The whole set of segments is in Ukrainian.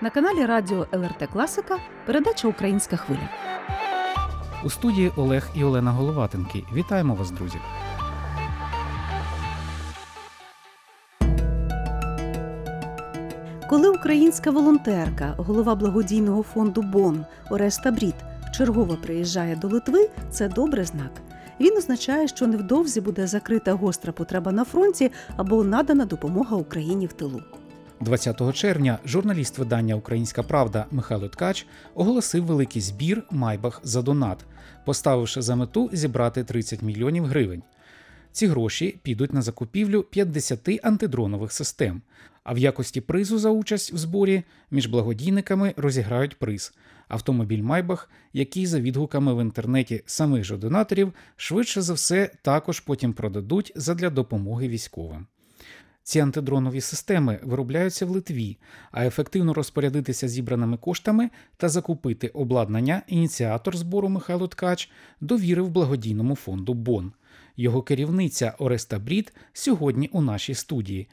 На каналі Радіо ЛРТ Класика передача Українська хвиля. У студії Олег і Олена Головатенки. Вітаємо вас, друзі. Коли українська волонтерка, голова благодійного фонду Бон Ореста Брід, чергово приїжджає до Литви, це добрий знак. Він означає, що невдовзі буде закрита гостра потреба на фронті або надана допомога Україні в тилу. 20 червня журналіст видання Українська Правда Михайло Ткач оголосив великий збір Майбах за донат, поставивши за мету зібрати 30 мільйонів гривень. Ці гроші підуть на закупівлю 50 антидронових систем. А в якості призу за участь в зборі між благодійниками розіграють приз автомобіль Майбах, який за відгуками в інтернеті самих же донаторів швидше за все також потім продадуть задля допомоги військовим. Ці антидронові системи виробляються в Литві, а ефективно розпорядитися зібраними коштами та закупити обладнання ініціатор збору Михайло Ткач довірив благодійному фонду Бон. Його керівниця Ореста Брід сьогодні у нашій студії.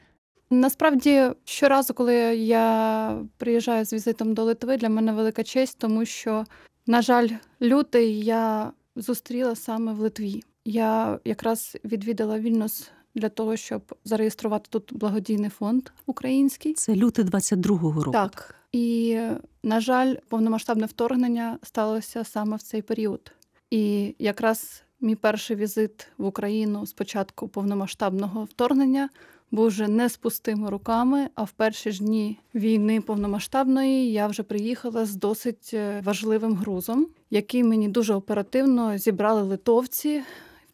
Насправді, щоразу, коли я приїжджаю з візитом до Литви, для мене велика честь, тому що, на жаль, лютий я зустріла саме в Литві. Я якраз відвідала Вільнюс для того, щоб зареєструвати тут благодійний фонд український. Це лютий 22-го року. Так. І, на жаль, повномасштабне вторгнення сталося саме в цей період. І якраз мій перший візит в Україну з початку повномасштабного вторгнення був вже не з пустими руками. А в перші ж дні війни повномасштабної я вже приїхала з досить е, важливим грузом, який мені дуже оперативно зібрали литовці.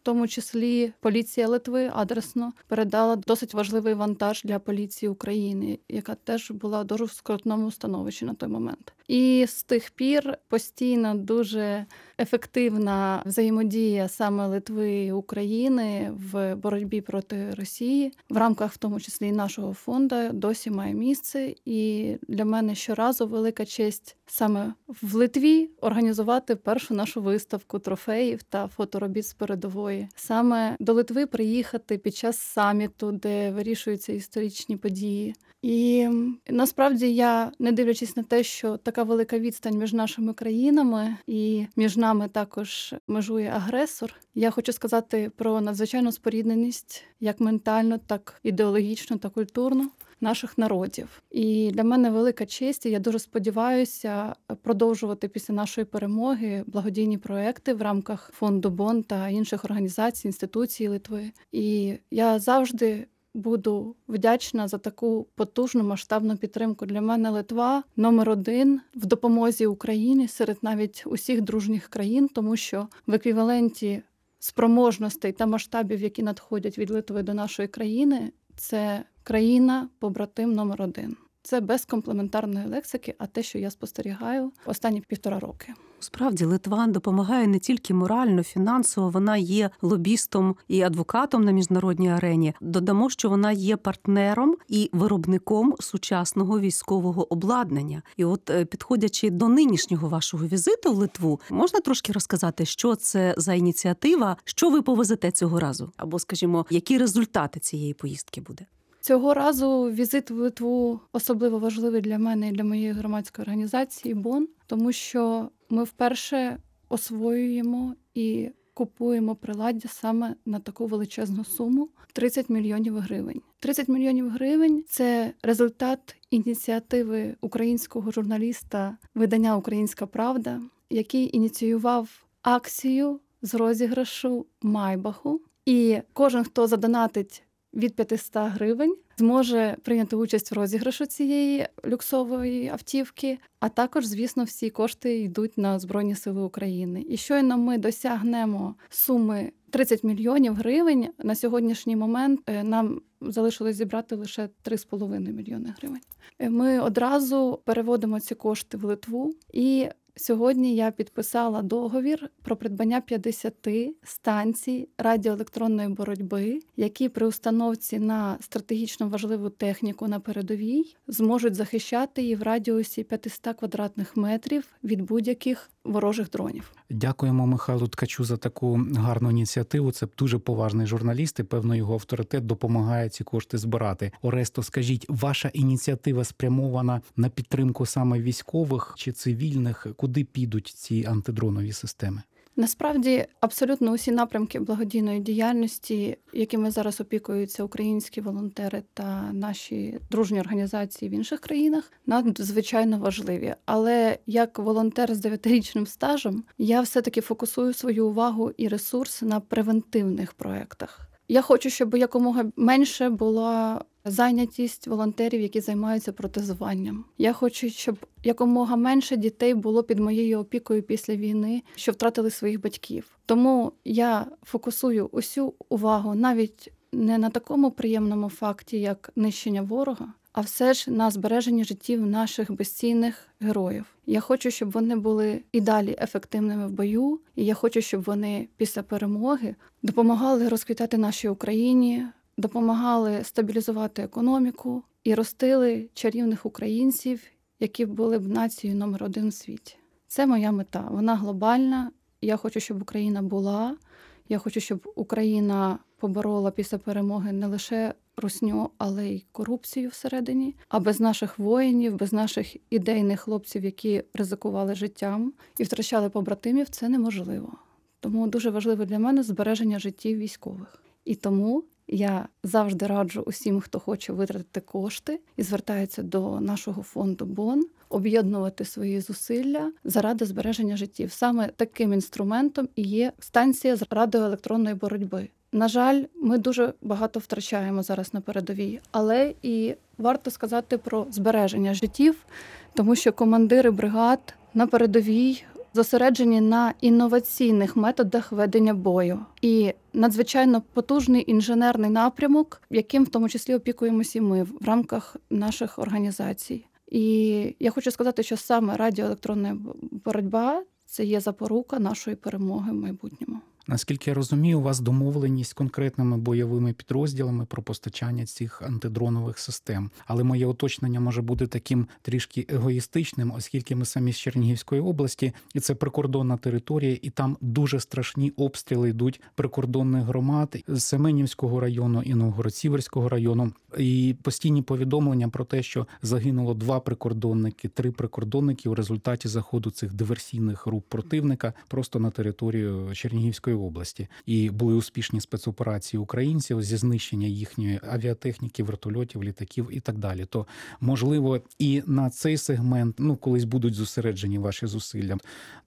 Тому числі поліція Литви адресно передала досить важливий вантаж для поліції України, яка теж була в скрутному становищі на той момент. І з тих пір постійно дуже ефективна взаємодія саме Литви і України в боротьбі проти Росії в рамках, в тому числі нашого фонду, досі має місце. І для мене щоразу велика честь саме в Литві організувати першу нашу виставку трофеїв та фоторобіт з передової. Саме до Литви приїхати під час саміту, де вирішуються історичні події. І насправді я, не дивлячись на те, що така велика відстань між нашими країнами і між нами також межує агресор. Я хочу сказати про надзвичайну спорідненість як ментально, так ідеологічно та культурно. Наших народів, і для мене велика честь. і Я дуже сподіваюся продовжувати після нашої перемоги благодійні проекти в рамках фонду Бон та інших організацій, інституцій Литви. І я завжди буду вдячна за таку потужну масштабну підтримку. Для мене Литва номер один в допомозі Україні серед навіть усіх дружніх країн, тому що в еквіваленті спроможностей та масштабів, які надходять від Литви до нашої країни, це країна побратим номер один. Це без комплементарної лексики, а те, що я спостерігаю останні півтора роки. Справді Литва допомагає не тільки морально, фінансово, вона є лобістом і адвокатом на міжнародній арені. Додамо, що вона є партнером і виробником сучасного військового обладнання. І, от, е, підходячи до нинішнього вашого візиту в Литву, можна трошки розказати, що це за ініціатива, що ви повезете цього разу, або, скажімо, які результати цієї поїздки буде. Цього разу візит в Литву особливо важливий для мене і для моєї громадської організації Бон, тому що ми вперше освоюємо і купуємо приладдя саме на таку величезну суму 30 мільйонів гривень. 30 мільйонів гривень це результат ініціативи українського журналіста видання Українська Правда, який ініціював акцію з розіграшу Майбаху. І кожен, хто задонатить від 500 гривень зможе прийняти участь в розіграшу цієї люксової автівки. А також, звісно, всі кошти йдуть на Збройні Сили України. І щойно ми досягнемо суми 30 мільйонів гривень на сьогоднішній момент. Е, нам залишилось зібрати лише 3,5 мільйони гривень. Е, ми одразу переводимо ці кошти в Литву і Сьогодні я підписала договір про придбання 50 станцій радіоелектронної боротьби, які при установці на стратегічно важливу техніку на передовій зможуть захищати її в радіусі 500 квадратних метрів від будь-яких ворожих дронів. Дякуємо Михайлу Ткачу за таку гарну ініціативу. Це дуже поважний журналіст і певно його авторитет допомагає ці кошти збирати. Оресто, скажіть, ваша ініціатива спрямована на підтримку саме військових чи цивільних? Куди підуть ці антидронові системи? Насправді абсолютно усі напрямки благодійної діяльності, якими зараз опікуються українські волонтери та наші дружні організації в інших країнах, надзвичайно важливі. Але як волонтер з дев'ятирічним стажем, я все-таки фокусую свою увагу і ресурс на превентивних проектах. Я хочу, щоб якомога менше була зайнятість волонтерів, які займаються протезуванням. Я хочу, щоб якомога менше дітей було під моєю опікою після війни, що втратили своїх батьків. Тому я фокусую усю увагу навіть не на такому приємному факті, як нищення ворога. А все ж на збереженні життів наших безцінних героїв. Я хочу, щоб вони були і далі ефективними в бою, і я хочу, щоб вони після перемоги допомагали розквітати нашій Україні, допомагали стабілізувати економіку і ростили чарівних українців, які були б нацією номер один в світі. Це моя мета. Вона глобальна. Я хочу, щоб Україна була. Я хочу, щоб Україна поборола після перемоги не лише русню, але й корупцію всередині. А без наших воїнів, без наших ідейних хлопців, які ризикували життям і втрачали побратимів, це неможливо. Тому дуже важливо для мене збереження життів військових. І тому я завжди раджу усім, хто хоче витратити кошти і звертається до нашого фонду БОН, об'єднувати свої зусилля заради збереження життів. Саме таким інструментом і є станція з радіоелектронної боротьби. На жаль, ми дуже багато втрачаємо зараз на передовій, але і варто сказати про збереження життів, тому що командири бригад на передовій зосереджені на інноваційних методах ведення бою і надзвичайно потужний інженерний напрямок, яким в тому числі опікуємося і ми в рамках наших організацій. І я хочу сказати, що саме радіоелектронна боротьба це є запорука нашої перемоги в майбутньому. Наскільки я розумію, у вас домовленість з конкретними бойовими підрозділами про постачання цих антидронових систем. Але моє уточнення може бути таким трішки егоїстичним, оскільки ми самі з Чернігівської області, і це прикордонна територія, і там дуже страшні обстріли йдуть прикордонних громад з Семенівського району і Новгород-Сіверського району. І постійні повідомлення про те, що загинуло два прикордонники, три прикордонники у результаті заходу цих диверсійних груп противника просто на територію Чернігівської області, і були успішні спецоперації українців зі знищення їхньої авіатехніки, вертольотів, літаків і так далі. То можливо, і на цей сегмент ну колись будуть зосереджені ваші зусилля.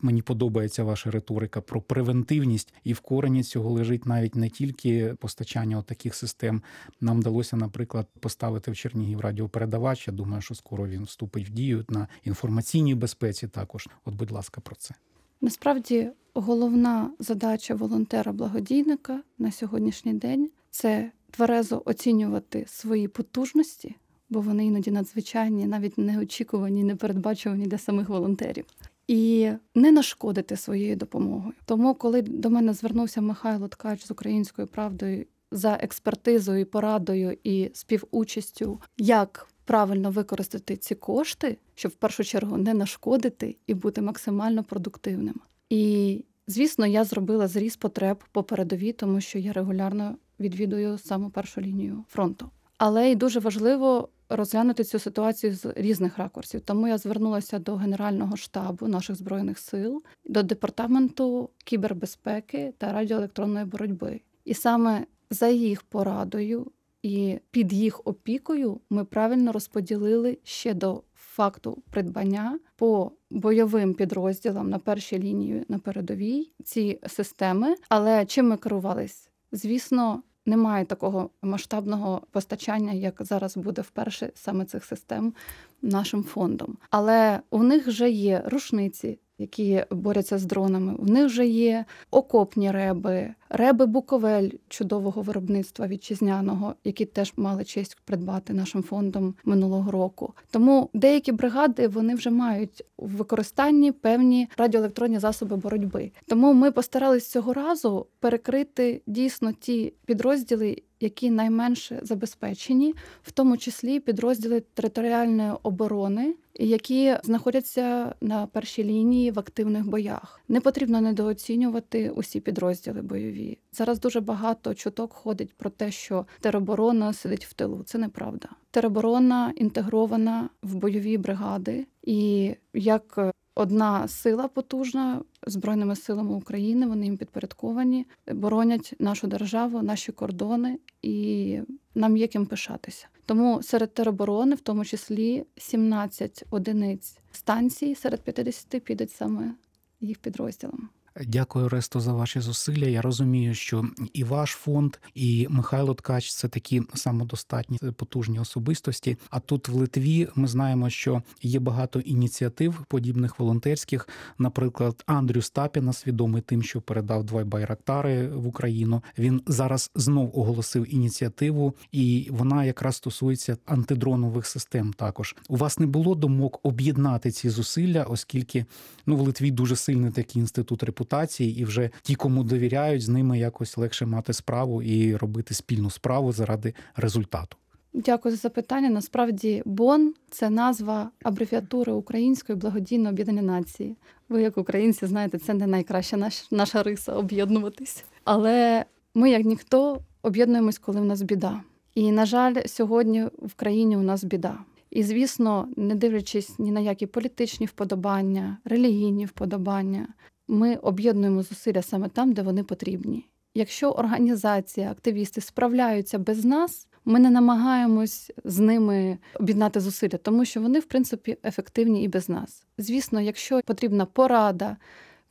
Мені подобається ваша риторика про превентивність, і в корені цього лежить навіть не тільки постачання таких систем. Нам вдалося, наприклад, поставити в Чернігів радіопередавач. Я думаю, що скоро він вступить в дію на інформаційній безпеці. Також, от, будь ласка, про це. Насправді головна задача волонтера-благодійника на сьогоднішній день це тверезо оцінювати свої потужності, бо вони іноді надзвичайні, навіть неочікувані, непередбачувані для самих волонтерів. І не нашкодити своєю допомогою. Тому, коли до мене звернувся Михайло Ткач з українською правдою за експертизою, порадою і співучастю, як правильно використати ці кошти, щоб в першу чергу не нашкодити і бути максимально продуктивним. І звісно, я зробила зріз потреб по передовій, тому що я регулярно відвідую саму першу лінію фронту. Але й дуже важливо розглянути цю ситуацію з різних ракурсів. Тому я звернулася до Генерального штабу наших збройних сил, до департаменту кібербезпеки та радіоелектронної боротьби. І саме за їх порадою і під їх опікою ми правильно розподілили ще до факту придбання по бойовим підрозділам на першій лінії на передовій ці системи. Але чим ми керувались? Звісно. Немає такого масштабного постачання, як зараз буде вперше саме цих систем нашим фондом. Але у них вже є рушниці, які борються з дронами. В них вже є окопні реби, реби Буковель чудового виробництва вітчизняного, які теж мали честь придбати нашим фондом минулого року. Тому деякі бригади вони вже мають у використанні певні радіоелектронні засоби боротьби. Тому ми постарались цього разу перекрити дійсно ті підрозділи. які найменше забезпечені, в тому числі підрозділи територіальної оборони, які знаходяться на першій лінії в активних боях. Не потрібно недооцінювати усі підрозділи бойові. Зараз дуже багато чуток ходить про те, що тероборона сидить в тилу. Це неправда. Тероборона інтегрована в бойові бригади, і як одна сила потужна збройними силами України. Вони їм підпорядковані, боронять нашу державу, наші кордони, і нам є ким пишатися. Тому серед тероборони, в тому числі 17 одиниць станцій серед 50 підуть саме їх підрозділам. Дякую, Ресто, за ваші зусилля. Я розумію, що і ваш фонд, і Михайло Ткач це такі самодостатні потужні особистості. А тут в Литві ми знаємо, що є багато ініціатив подібних волонтерських. Наприклад, Андрю Стапіна, свідомий тим, що передав два байрактари в Україну. Він зараз знов оголосив ініціативу, і вона якраз стосується антидронових систем. Також у вас не було думок об'єднати ці зусилля, оскільки ну в Литві дуже сильний такий інститут репутації репутації, і вже ті, кому довіряють, з ними якось легше мати справу і робити спільну справу заради результату. Дякую за запитання. Насправді, БОН це назва абревіатури Української благодійної об'єднання нації. Ви, як українці, знаєте, це не найкраща наш, наша риса об'єднуватись. Але ми, як ніхто, об'єднуємось, коли в нас біда. І, на жаль, сьогодні в країні у нас біда. І, звісно, не дивлячись ні на які політичні вподобання, релігійні вподобання, ми об'єднуємо зусилля саме там, де вони потрібні. Якщо організація, активісти справляються без нас, ми не намагаємось з ними об'єднати зусилля, тому що вони, в принципі, ефективні і без нас. Звісно, якщо потрібна порада,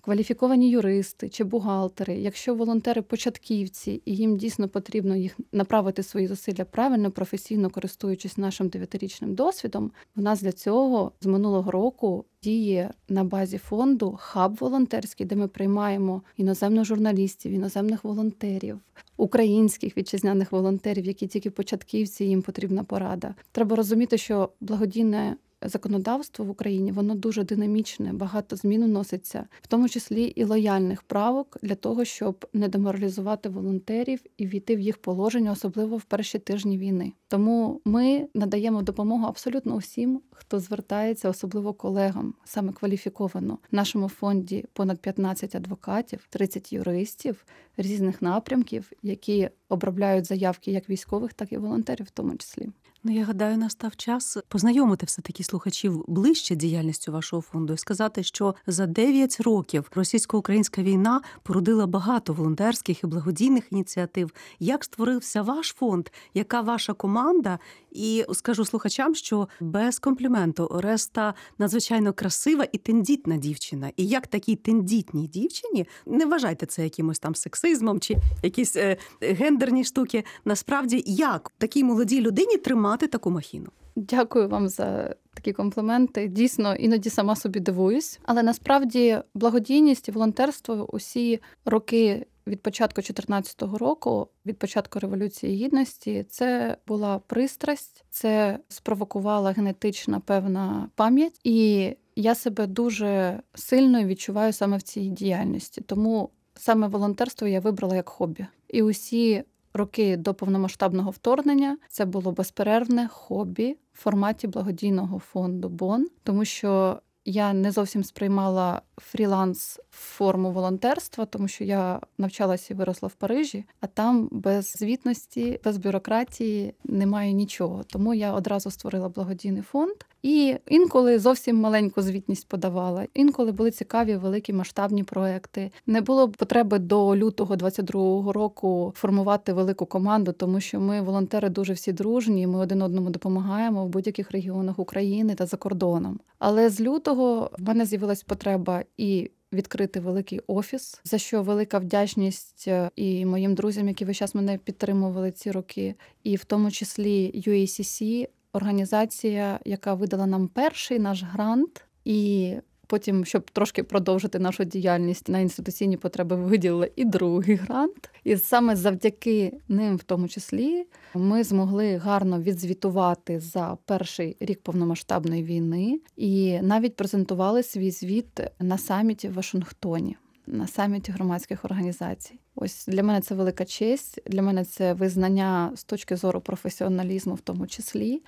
кваліфіковані юристи чи бухгалтери, якщо волонтери початківці, і їм дійсно потрібно їх направити свої зусилля правильно, професійно користуючись нашим дев'ятирічним досвідом, в нас для цього з минулого року діє на базі фонду хаб волонтерський, де ми приймаємо іноземних журналістів, іноземних волонтерів, українських вітчизняних волонтерів, які тільки початківці, їм потрібна порада. Треба розуміти, що благодійне законодавство в Україні воно дуже динамічне, багато змін вноситься, в тому числі і лояльних правок для того, щоб не деморалізувати волонтерів і війти в їх положення, особливо в перші тижні війни. Тому ми надаємо допомогу абсолютно усім, хто звертається, особливо колегам, саме кваліфіковано. В нашому фонді понад 15 адвокатів, 30 юристів різних напрямків, які обробляють заявки як військових, так і волонтерів, в тому числі. Ну, я гадаю, настав час познайомити все таки слухачів ближче діяльністю вашого фонду і сказати, що за 9 років російсько-українська війна породила багато волонтерських і благодійних ініціатив. Як створився ваш фонд? Яка ваша команда? І скажу слухачам, що без компліменту Ореста надзвичайно красива і тендітна дівчина. І як такій тендітній дівчині не вважайте це якимось там сексизмом чи якісь е, гендерні штуки. Насправді, як такій молодій людині тримати таку махіну? Дякую вам за такі компліменти. Дійсно, іноді сама собі дивуюсь. Але насправді благодійність і волонтерство усі роки від початку 2014 року, від початку революції гідності, це була пристрасть, це спровокувала генетична певна пам'ять, і я себе дуже сильно відчуваю саме в цій діяльності. Тому саме волонтерство я вибрала як хобі. І усі роки до повномасштабного вторгнення. Це було безперервне хобі в форматі благодійного фонду Бон, тому що я не зовсім сприймала фріланс форму волонтерства, тому що я навчалася і виросла в Парижі, а там без звітності, без бюрократії немає нічого. Тому я одразу створила благодійний фонд. І інколи зовсім маленьку звітність подавала. Інколи були цікаві великі масштабні проекти. Не було потреби до лютого 22-го року формувати велику команду, тому що ми волонтери дуже всі дружні. Ми один одному допомагаємо в будь-яких регіонах України та за кордоном. Але з лютого в мене з'явилась потреба і відкрити великий офіс, за що велика вдячність е, і моїм друзям, які весь час мене підтримували ці роки, і в тому числі UACC, організація, яка видала нам перший наш грант, і потім, щоб трошки продовжити нашу діяльність на інституційні потреби, виділили і другий грант. І саме завдяки ним, в тому числі, ми змогли гарно відзвітувати за перший рік повномасштабної війни і навіть презентували свій звіт на саміті в Вашингтоні. на саміті громадських організацій. Ось для мене це велика честь. Для мене це визнання з точки зору професіоналізму, в тому числі.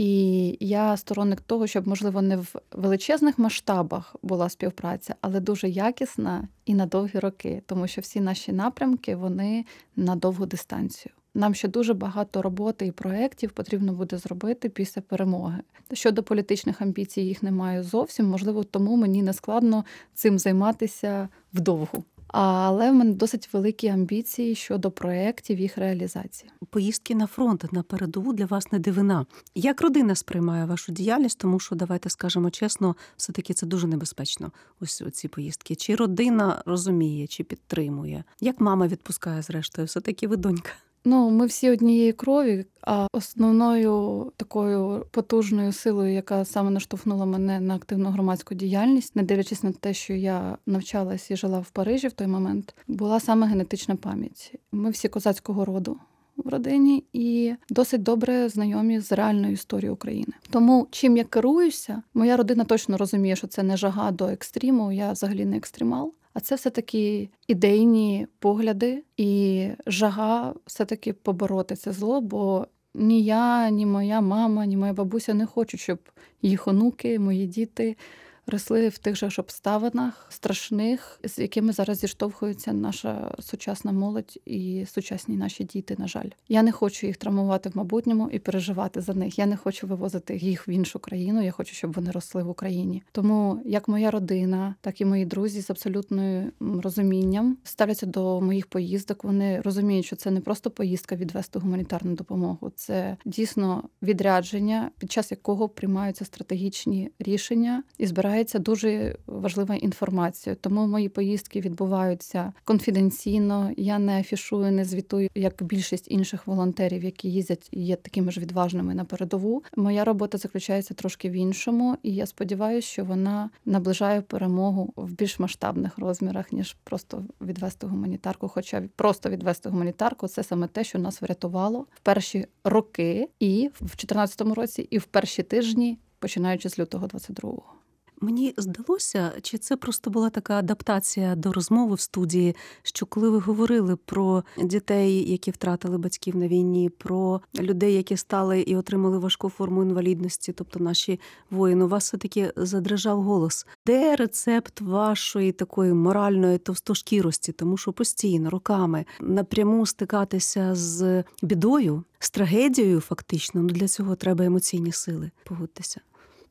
І я сторонник того, щоб, можливо, не в величезних масштабах була співпраця, але дуже якісна і на довгі роки, тому що всі наші напрямки вони на довгу дистанцію. Нам ще дуже багато роботи і проєктів потрібно буде зробити після перемоги. Щодо політичних амбіцій, їх немає зовсім. Можливо, тому мені не складно цим займатися вдовгу. Але в мене досить великі амбіції щодо проєктів їх реалізації. Поїздки на фронт на передову для вас не дивина. Як родина сприймає вашу діяльність, тому що давайте скажемо чесно, все таки це дуже небезпечно. Ось ці поїздки. Чи родина розуміє, чи підтримує? Як мама відпускає зрештою? Все таки ви донька. Ну, ми всі однієї крові, а основною такою потужною силою, яка саме наштовхнула мене на активну громадську діяльність, не дивлячись на те, що я навчалась і жила в Парижі в той момент, була саме генетична пам'ять. Ми всі козацького роду. В родині і досить добре знайомі з реальною історією України. Тому чим я керуюся, моя родина точно розуміє, що це не жага до екстриму. Я взагалі не екстремал. А це все-таки ідейні погляди і жага все-таки побороти це зло, бо ні я, ні моя мама, ні моя бабуся не хочуть, щоб їх онуки, мої діти росли в тих же ж обставинах страшних, з якими зараз зіштовхується наша сучасна молодь і сучасні наші діти. На жаль, я не хочу їх травмувати в майбутньому і переживати за них. Я не хочу вивозити їх в іншу країну. Я хочу, щоб вони росли в Україні. Тому як моя родина, так і мої друзі з абсолютною розумінням ставляться до моїх поїздок. Вони розуміють, що це не просто поїздка відвести гуманітарну допомогу, це дійсно відрядження, під час якого приймаються стратегічні рішення і збирають збирається дуже важлива інформація. Тому мої поїздки відбуваються конфіденційно. Я не афішую, не звітую як більшість інших волонтерів, які їздять є такими ж відважними на передову. Моя робота заключається трошки в іншому, і я сподіваюся, що вона наближає перемогу в більш масштабних розмірах ніж просто відвести гуманітарку. Хоча просто відвести гуманітарку це саме те, що нас врятувало в перші роки, і в 2014 році, і в перші тижні, починаючи з лютого 22-го. Мені здалося, чи це просто була така адаптація до розмови в студії, що коли ви говорили про дітей, які втратили батьків на війні, про людей, які стали і отримали важку форму інвалідності, тобто наші воїни, у вас все таки задрижав голос. Де рецепт вашої такої моральної товстошкірості, тому що постійно роками напряму стикатися з бідою, з трагедією, фактично, ну для цього треба емоційні сили. Погодьтеся.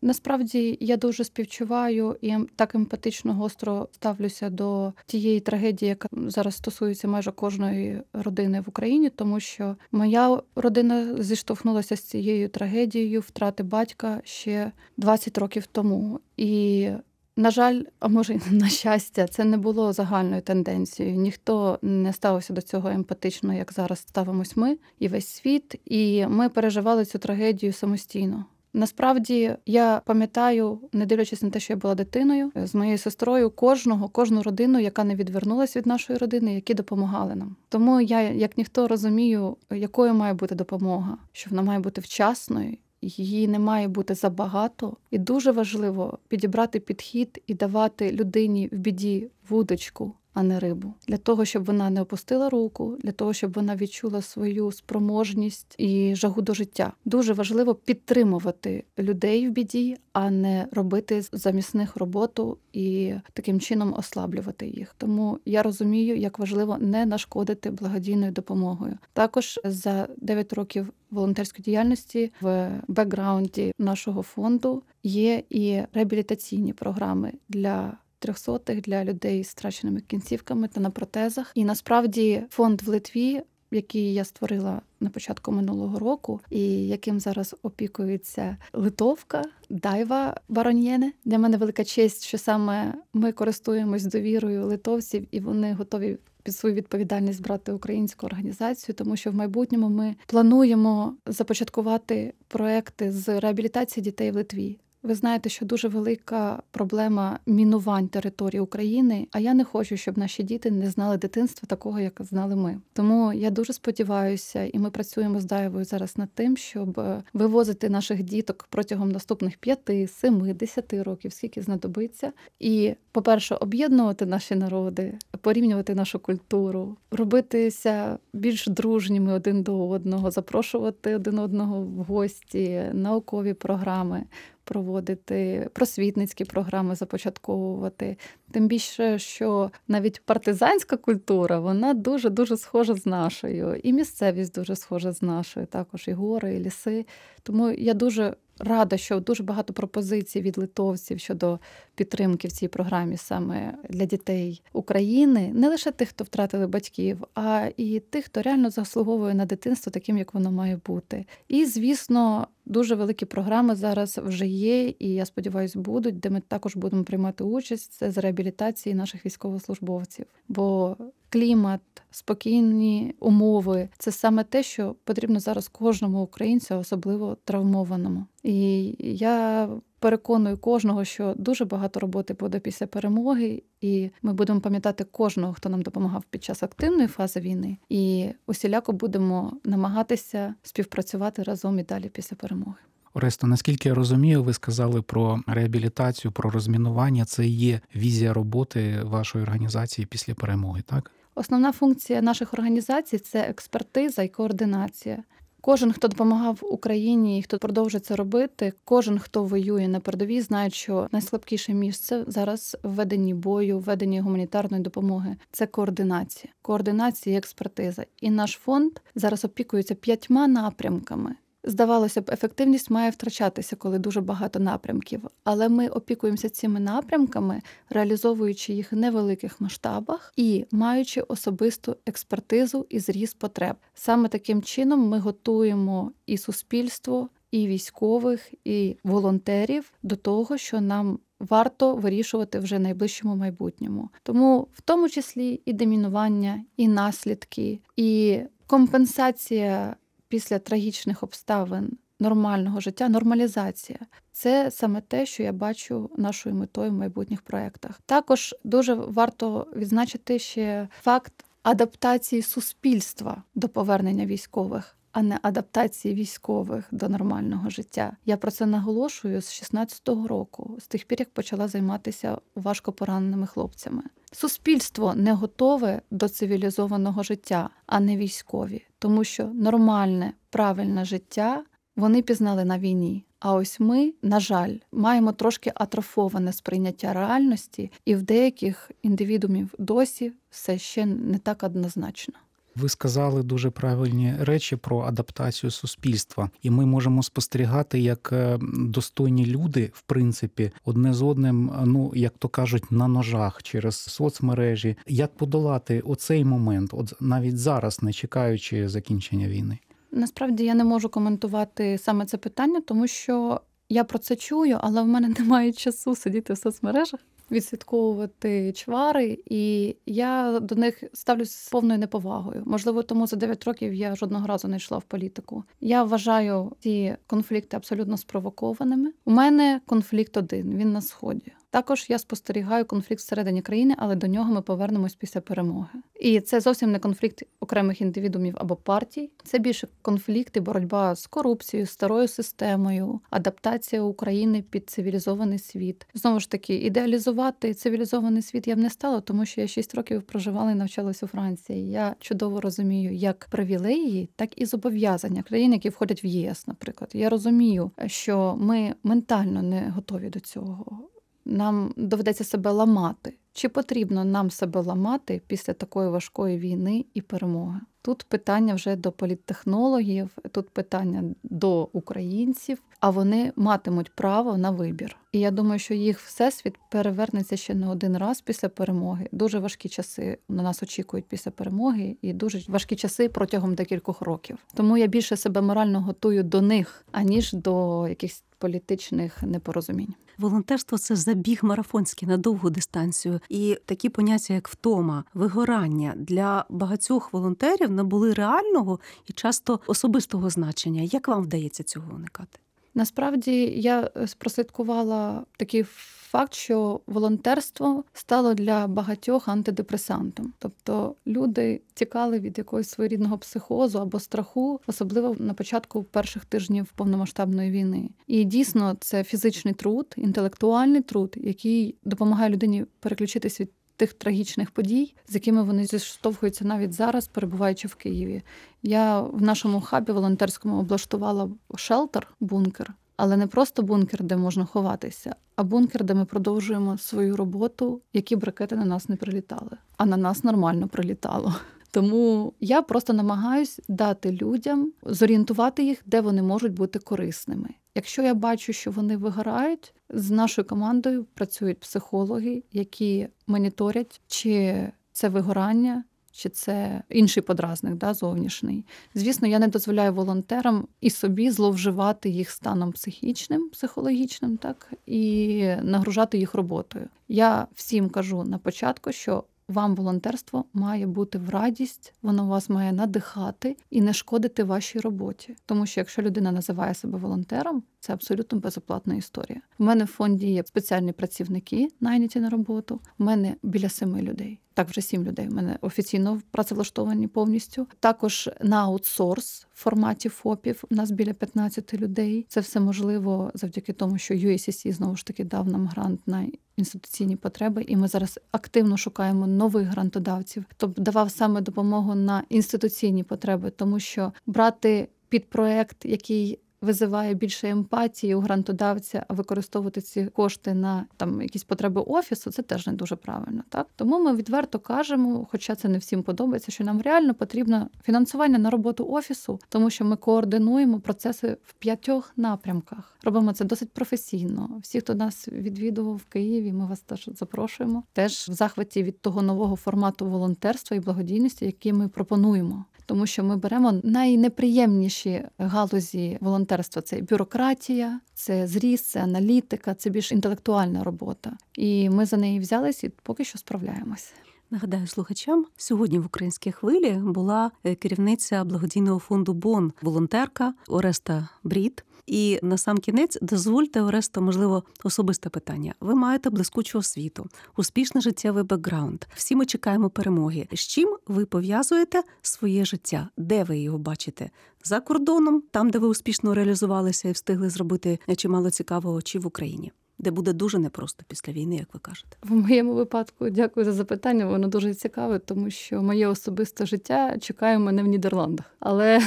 Насправді я дуже співчуваю і так емпатично гостро ставлюся до тієї трагедії, яка зараз стосується майже кожної родини в Україні, тому що моя родина зіштовхнулася з цією трагедією втрати батька ще 20 років тому. І на жаль, а може на щастя, це не було загальною тенденцією. Ніхто не ставився до цього емпатично, як зараз ставимось ми і весь світ. І ми переживали цю трагедію самостійно. Насправді я пам'ятаю, не дивлячись на те, що я була дитиною з моєю сестрою, кожного, кожну родину, яка не відвернулася від нашої родини, які допомагали нам. Тому я, як ніхто, розумію, якою має бути допомога, що вона має бути вчасною. Її не має бути забагато, і дуже важливо підібрати підхід і давати людині в біді вудочку, а не рибу, для того, щоб вона не опустила руку, для того, щоб вона відчула свою спроможність і жагу до життя. Дуже важливо підтримувати людей в біді, а не робити замість них роботу і таким чином ослаблювати їх. Тому я розумію, як важливо не нашкодити благодійною допомогою. Також за 9 років волонтерської діяльності в бекграунді нашого фонду є і реабілітаційні програми для трьохсотих для людей з страченими кінцівками та на протезах. І насправді фонд в Литві. Який я створила на початку минулого року, і яким зараз опікується литовка Дайва Баронєне. Для мене велика честь, що саме ми користуємось довірою литовців, і вони готові під свою відповідальність брати українську організацію, тому що в майбутньому ми плануємо започаткувати проекти з реабілітації дітей в Литві Ви знаєте, що дуже велика проблема мінувань території України, а я не хочу, щоб наші діти не знали дитинства такого, як знали ми. Тому я дуже сподіваюся, і ми працюємо з Даєвою зараз над тим, щоб е, вивозити наших діток протягом наступних п'яти, семи, десяти років, скільки знадобиться, і, по-перше, об'єднувати наші народи, порівнювати нашу культуру, робитися більш дружніми один до одного, запрошувати один одного в гості, наукові програми проводити, просвітницькі програми започатковувати. Тим більше, що навіть партизанська культура вона дуже дуже схожа з нашою, і місцевість дуже схожа з нашою, також і гори, і ліси. Тому я дуже рада, що дуже багато пропозицій від литовців щодо підтримки в цій програмі саме для дітей України, не лише тих, хто втратили батьків, а і тих, хто реально заслуговує на дитинство, таким як воно має бути. І звісно. Дуже великі програми зараз вже є, і я сподіваюся, будуть, де ми також будемо приймати участь це з реабілітації наших військовослужбовців. Бо клімат, спокійні умови це саме те, що потрібно зараз кожному українцю, особливо травмованому. І я переконую кожного, що дуже багато роботи буде після перемоги, і ми будемо пам'ятати кожного, хто нам допомагав під час активної фази війни, і усіляко будемо намагатися співпрацювати разом і далі після перемоги. Оресто, наскільки я розумію, ви сказали про реабілітацію, про розмінування. Це є візія роботи вашої організації після перемоги, так? Основна функція наших організацій це експертиза і координація. Кожен, хто допомагав Україні і хто продовжує це робити, кожен, хто воює на передовій, знає, що найслабкіше місце зараз в веденні бою, в веденні гуманітарної допомоги це координація, координація і експертиза. І наш фонд зараз опікується п'ятьма напрямками. Здавалося б, ефективність має втрачатися, коли дуже багато напрямків, але ми опікуємося цими напрямками, реалізовуючи їх в невеликих масштабах і маючи особисту експертизу і зріз потреб. Саме таким чином ми готуємо і суспільство, і військових, і волонтерів до того, що нам варто вирішувати вже в найближчому майбутньому. Тому в тому числі і демінування, і наслідки, і компенсація після трагічних обставин нормального життя, нормалізація це саме те, що я бачу нашою метою в майбутніх проєктах. Також дуже варто відзначити ще факт адаптації суспільства до повернення військових. А не адаптації військових до нормального життя. Я про це наголошую з 16-го року, з тих пір, як почала займатися важко пораненими хлопцями. Суспільство не готове до цивілізованого життя, а не військові, тому що нормальне, правильне життя вони пізнали на війні. А ось ми, на жаль, маємо трошки атрофоване сприйняття реальності, і в деяких індивідумів досі все ще не так однозначно. Ви сказали дуже правильні речі про адаптацію суспільства, і ми можемо спостерігати, як е, достойні люди, в принципі, одне з одним, ну як то кажуть, на ножах через соцмережі. Як подолати оцей момент, от навіть зараз, не чекаючи закінчення війни? Насправді я не можу коментувати саме це питання, тому що я про це чую, але в мене немає часу сидіти в соцмережах відслідковувати чвари, і я до них ставлюсь з повною неповагою. Можливо, тому за 9 років я жодного разу не йшла в політику. Я вважаю ці конфлікти абсолютно спровокованими. У мене конфлікт один він на сході. Також я спостерігаю конфлікт всередині країни, але до нього ми повернемось після перемоги. І це зовсім не конфлікт окремих індивідумів або партій. Це більше конфлікт і боротьба з корупцією, старою системою, адаптація України під цивілізований світ. Знову ж таки, ідеалізувати цивілізований світ я б не стала, тому що я 6 років проживала і навчалась у Франції. Я чудово розумію як привілеї, так і зобов'язання країн, які входять в ЄС. Наприклад, я розумію, що ми ментально не готові до цього нам доведеться себе ламати. Чи потрібно нам себе ламати після такої важкої війни і перемоги? Тут питання вже до політтехнологів, тут питання до українців, а вони матимуть право на вибір. І я думаю, що їх всесвіт перевернеться ще не один раз після перемоги. Дуже важкі часи на нас очікують після перемоги, і дуже важкі часи протягом декількох років. Тому я більше себе морально готую до них, аніж до якихось політичних непорозумінь. Волонтерство це забіг марафонський на довгу дистанцію, і такі поняття, як втома, вигорання для багатьох волонтерів набули реального і часто особистого значення. Як вам вдається цього уникати? Насправді я е, прослідкувала такий факт, що волонтерство стало для багатьох антидепресантом. Тобто люди тікали від якогось своєрідного психозу або страху, особливо на початку перших тижнів повномасштабної війни. І дійсно це фізичний труд, інтелектуальний труд, який допомагає людині переключитись від. Тих трагічних подій, з якими вони зіштовхуються навіть зараз, перебуваючи в Києві. Я в нашому хабі волонтерському облаштувала шелтер, бункер, але не просто бункер, де можна ховатися, а бункер, де ми продовжуємо свою роботу, які б ракети на нас не прилітали, а на нас нормально прилітало. Тому я просто намагаюсь дати людям зорієнтувати їх, де вони можуть бути корисними. Якщо я бачу, що вони вигорають, з нашою командою працюють психологи, які моніторять, чи це вигорання, чи це інший подразник, да, зовнішній. Звісно, я не дозволяю волонтерам і собі зловживати їх станом психічним, психологічним, так і нагружати їх роботою. Я всім кажу на початку, що вам волонтерство має бути в радість, воно вас має надихати і не шкодити вашій роботі. Тому що якщо людина називає себе волонтером, це абсолютно безоплатна історія. У мене в фонді є спеціальні працівники, найняті на роботу. У мене біля семи людей. Так, вже сім людей. У мене офіційно працевлаштовані повністю. Також на аутсорс в форматі ФОПів у нас біля 15 людей. Це все можливо завдяки тому, що USCC знову ж таки дав нам грант на інституційні потреби, і ми зараз активно шукаємо нових грантодавців, б давав саме допомогу на інституційні потреби, тому що брати під проект, який визиває більше емпатії у грантодавця, а використовувати ці кошти на там якісь потреби офісу, це теж не дуже правильно. Так тому ми відверто кажемо, хоча це не всім подобається, що нам реально потрібно фінансування на роботу офісу, тому що ми координуємо процеси в п'ятьох напрямках. Робимо це досить професійно. Всі, хто нас відвідував в Києві, ми вас теж запрошуємо. Теж в захваті від того нового формату волонтерства і благодійності, який ми пропонуємо тому що ми беремо найнеприємніші галузі волонтерства: це бюрократія, це звіт, це аналітика, це більш інтелектуальна робота. І ми за неї взялись і поки що справляємось. Нагадаю слухачам, сьогодні в українській хвилі була е, керівниця благодійного фонду Бон, волонтерка Ореста Бріт. І на сам кінець дозвольте Оресто, можливо, особисте питання. Ви маєте блискучу освіту, успішний життєвий бекграунд. Всі ми чекаємо перемоги. З чим ви пов'язуєте своє життя? Де ви його бачите? За кордоном, там, де ви успішно реалізувалися і встигли зробити чимало цікавого, чи в Україні? Де буде дуже непросто після війни, як ви кажете, в моєму випадку дякую за запитання. Воно дуже цікаве, тому що моє особисте життя чекає мене в Нідерландах, але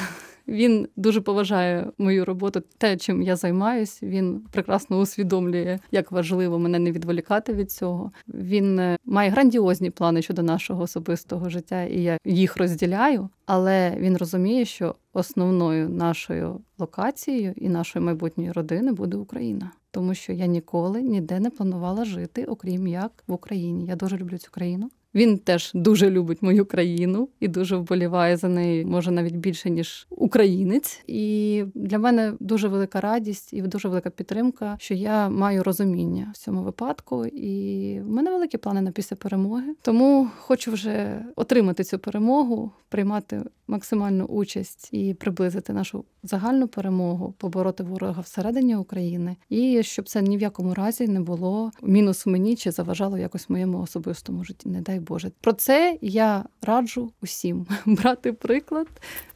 він дуже поважає мою роботу, те, чим я займаюсь. Він прекрасно усвідомлює, як важливо мене не відволікати від цього. Він е, має грандіозні плани щодо нашого особистого життя, і я їх розділяю. Але він розуміє, що основною нашою локацією і нашої майбутньої родини буде Україна, тому що я ніколи ніде не планувала жити, окрім як в Україні. Я дуже люблю цю країну. Він теж дуже любить мою країну і дуже вболіває за неї, може навіть більше ніж українець. І для мене дуже велика радість і дуже велика підтримка, що я маю розуміння в цьому випадку. І в мене великі плани на після перемоги. Тому хочу вже отримати цю перемогу, приймати максимальну участь і приблизити нашу загальну перемогу, побороти ворога всередині України, і щоб це ні в якому разі не було мінус мені чи заважало якось моєму особистому житті. Не дай Боже. Про це я раджу усім брати приклад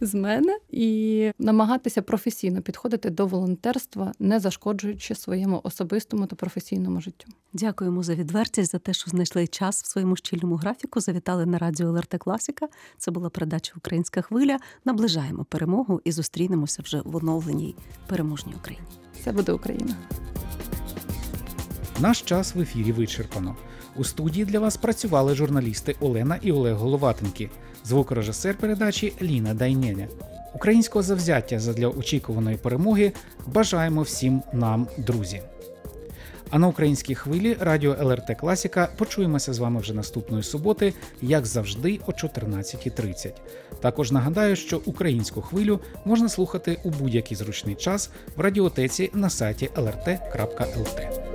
з мене і намагатися професійно підходити до волонтерства, не зашкоджуючи своєму особистому та професійному життю. Дякуємо за відвертість за те, що знайшли час в своєму щільному графіку. Завітали на радіо ЛРТ Класіка. Це була передача Українська хвиля. Наближаємо перемогу і зустрінемося вже в оновленій переможній Україні. Це буде Україна. Наш час в ефірі вичерпано. У студії для вас працювали журналісти Олена і Олег Головатенки, звукорежисер передачі Ліна Дайненя. Українського завзяття задля очікуваної перемоги бажаємо всім нам, друзі. А на українській хвилі радіо ЛРТ Класіка почуємося з вами вже наступної суботи, як завжди, о 14.30. Також нагадаю, що українську хвилю можна слухати у будь-який зручний час в радіотеці на сайті lrt.lt.